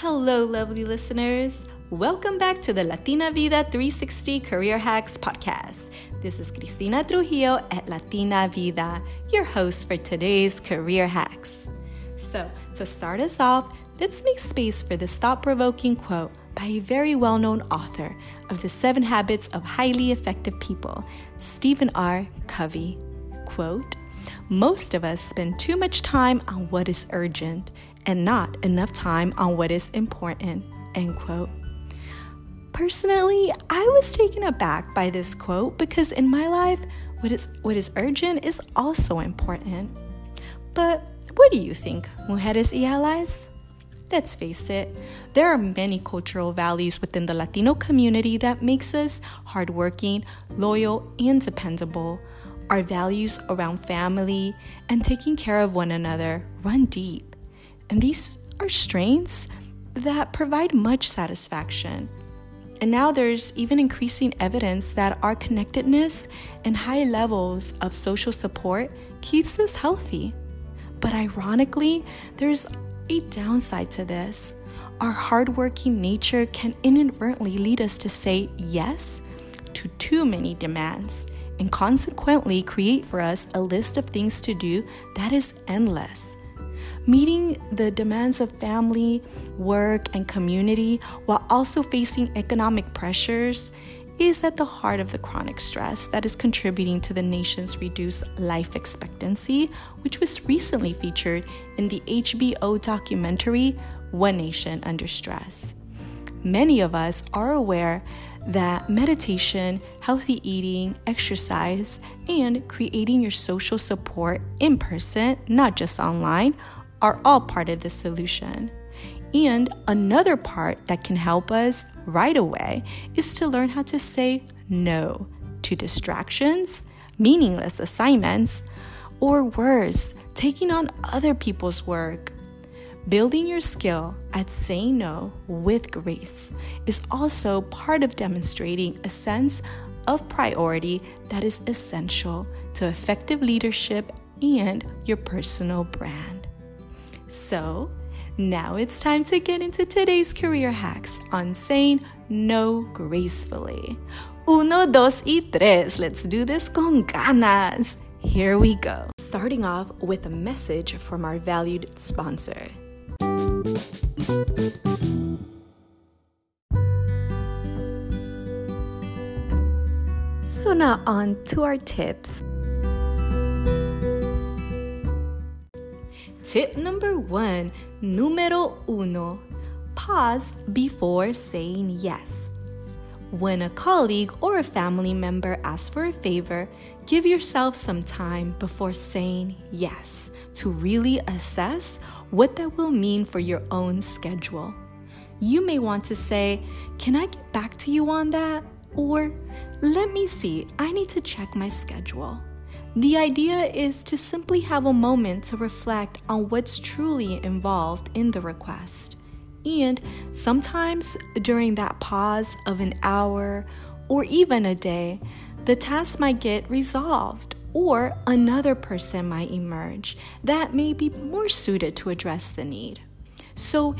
Hello, lovely listeners. Welcome back to the Latina Vida 360 Career Hacks podcast. This is Cristina Trujillo at Latina Vida, your host for today's Career Hacks. So, to start us off, let's make space for this thought provoking quote by a very well known author of The Seven Habits of Highly Effective People, Stephen R. Covey. Quote, most of us spend too much time on what is urgent and not enough time on what is important. End quote. Personally, I was taken aback by this quote because in my life, what is, what is urgent is also important. But what do you think, mujeres y allies? Let's face it, there are many cultural values within the Latino community that makes us hardworking, loyal, and dependable. Our values around family and taking care of one another run deep. And these are strengths that provide much satisfaction. And now there's even increasing evidence that our connectedness and high levels of social support keeps us healthy. But ironically, there's a downside to this. Our hardworking nature can inadvertently lead us to say yes to too many demands and consequently create for us a list of things to do that is endless. Meeting the demands of family, work, and community while also facing economic pressures is at the heart of the chronic stress that is contributing to the nation's reduced life expectancy, which was recently featured in the HBO documentary One Nation Under Stress. Many of us are aware that meditation, healthy eating, exercise, and creating your social support in person, not just online, are all part of the solution. And another part that can help us right away is to learn how to say no to distractions, meaningless assignments, or worse, taking on other people's work. Building your skill at saying no with grace is also part of demonstrating a sense of priority that is essential to effective leadership and your personal brand. So, now it's time to get into today's career hacks on saying no gracefully. Uno, dos, y tres. Let's do this con ganas. Here we go. Starting off with a message from our valued sponsor. So, now on to our tips. Tip number one, numero uno, pause before saying yes. When a colleague or a family member asks for a favor, give yourself some time before saying yes to really assess what that will mean for your own schedule. You may want to say, Can I get back to you on that? Or, Let me see, I need to check my schedule. The idea is to simply have a moment to reflect on what's truly involved in the request. And sometimes during that pause of an hour or even a day, the task might get resolved or another person might emerge that may be more suited to address the need. So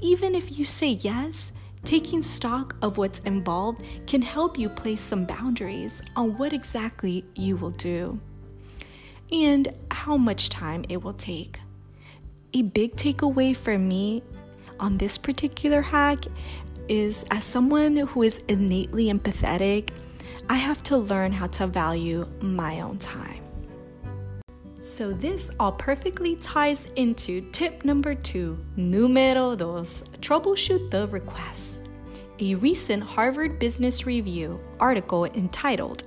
even if you say yes, Taking stock of what's involved can help you place some boundaries on what exactly you will do and how much time it will take. A big takeaway for me on this particular hack is as someone who is innately empathetic, I have to learn how to value my own time. So, this all perfectly ties into tip number two, numero dos, troubleshoot the request. A recent Harvard Business Review article entitled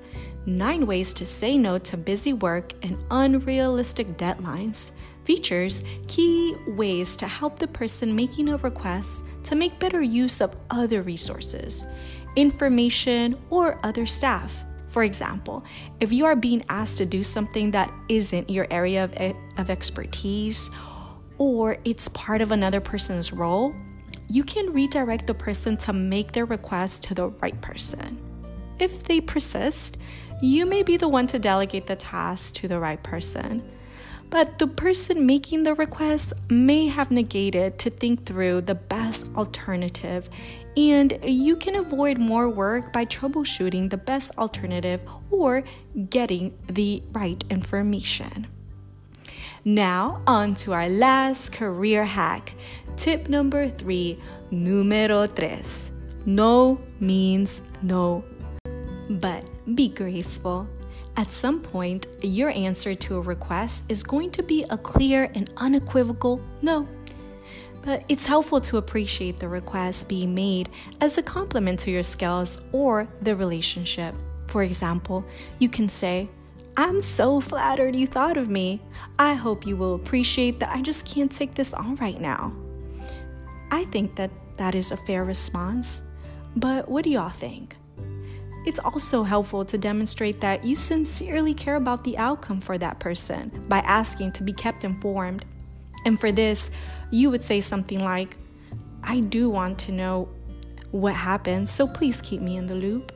Nine Ways to Say No to Busy Work and Unrealistic Deadlines features key ways to help the person making a request to make better use of other resources, information, or other staff for example, if you are being asked to do something that isn't your area of, of expertise or it's part of another person's role, you can redirect the person to make their request to the right person. If they persist, you may be the one to delegate the task to the right person. But the person making the request may have negated to think through the best alternative, and you can avoid more work by troubleshooting the best alternative or getting the right information. Now, on to our last career hack. Tip number three, número tres. No means no. But be graceful. At some point, your answer to a request is going to be a clear and unequivocal no. But it's helpful to appreciate the request being made as a compliment to your skills or the relationship. For example, you can say, I'm so flattered you thought of me. I hope you will appreciate that I just can't take this on right now. I think that that is a fair response, but what do y'all think? It's also helpful to demonstrate that you sincerely care about the outcome for that person by asking to be kept informed. And for this, you would say something like, I do want to know what happened, so please keep me in the loop.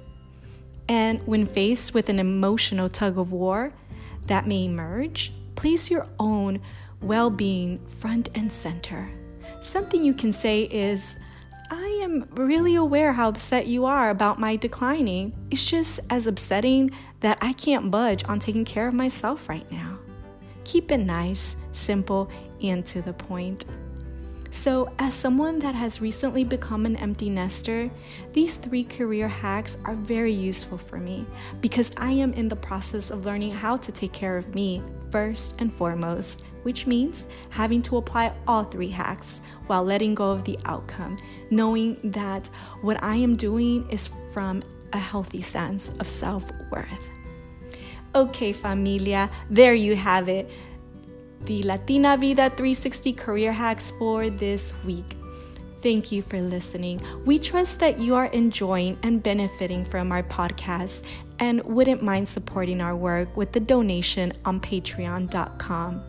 And when faced with an emotional tug of war that may emerge, place your own well being front and center. Something you can say is, I am really aware how upset you are about my declining. It's just as upsetting that I can't budge on taking care of myself right now. Keep it nice, simple, and to the point. So, as someone that has recently become an empty nester, these three career hacks are very useful for me because I am in the process of learning how to take care of me first and foremost, which means having to apply all three hacks while letting go of the outcome, knowing that what I am doing is from a healthy sense of self worth. Okay, familia, there you have it the Latina Vida 360 career hacks for this week. Thank you for listening. We trust that you are enjoying and benefiting from our podcast and wouldn't mind supporting our work with the donation on patreon.com.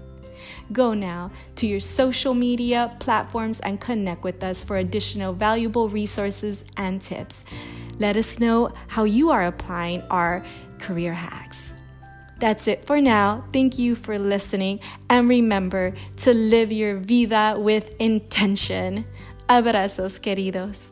Go now to your social media platforms and connect with us for additional valuable resources and tips. Let us know how you are applying our career hacks. That's it for now. Thank you for listening. And remember to live your vida with intention. Abrazos, queridos.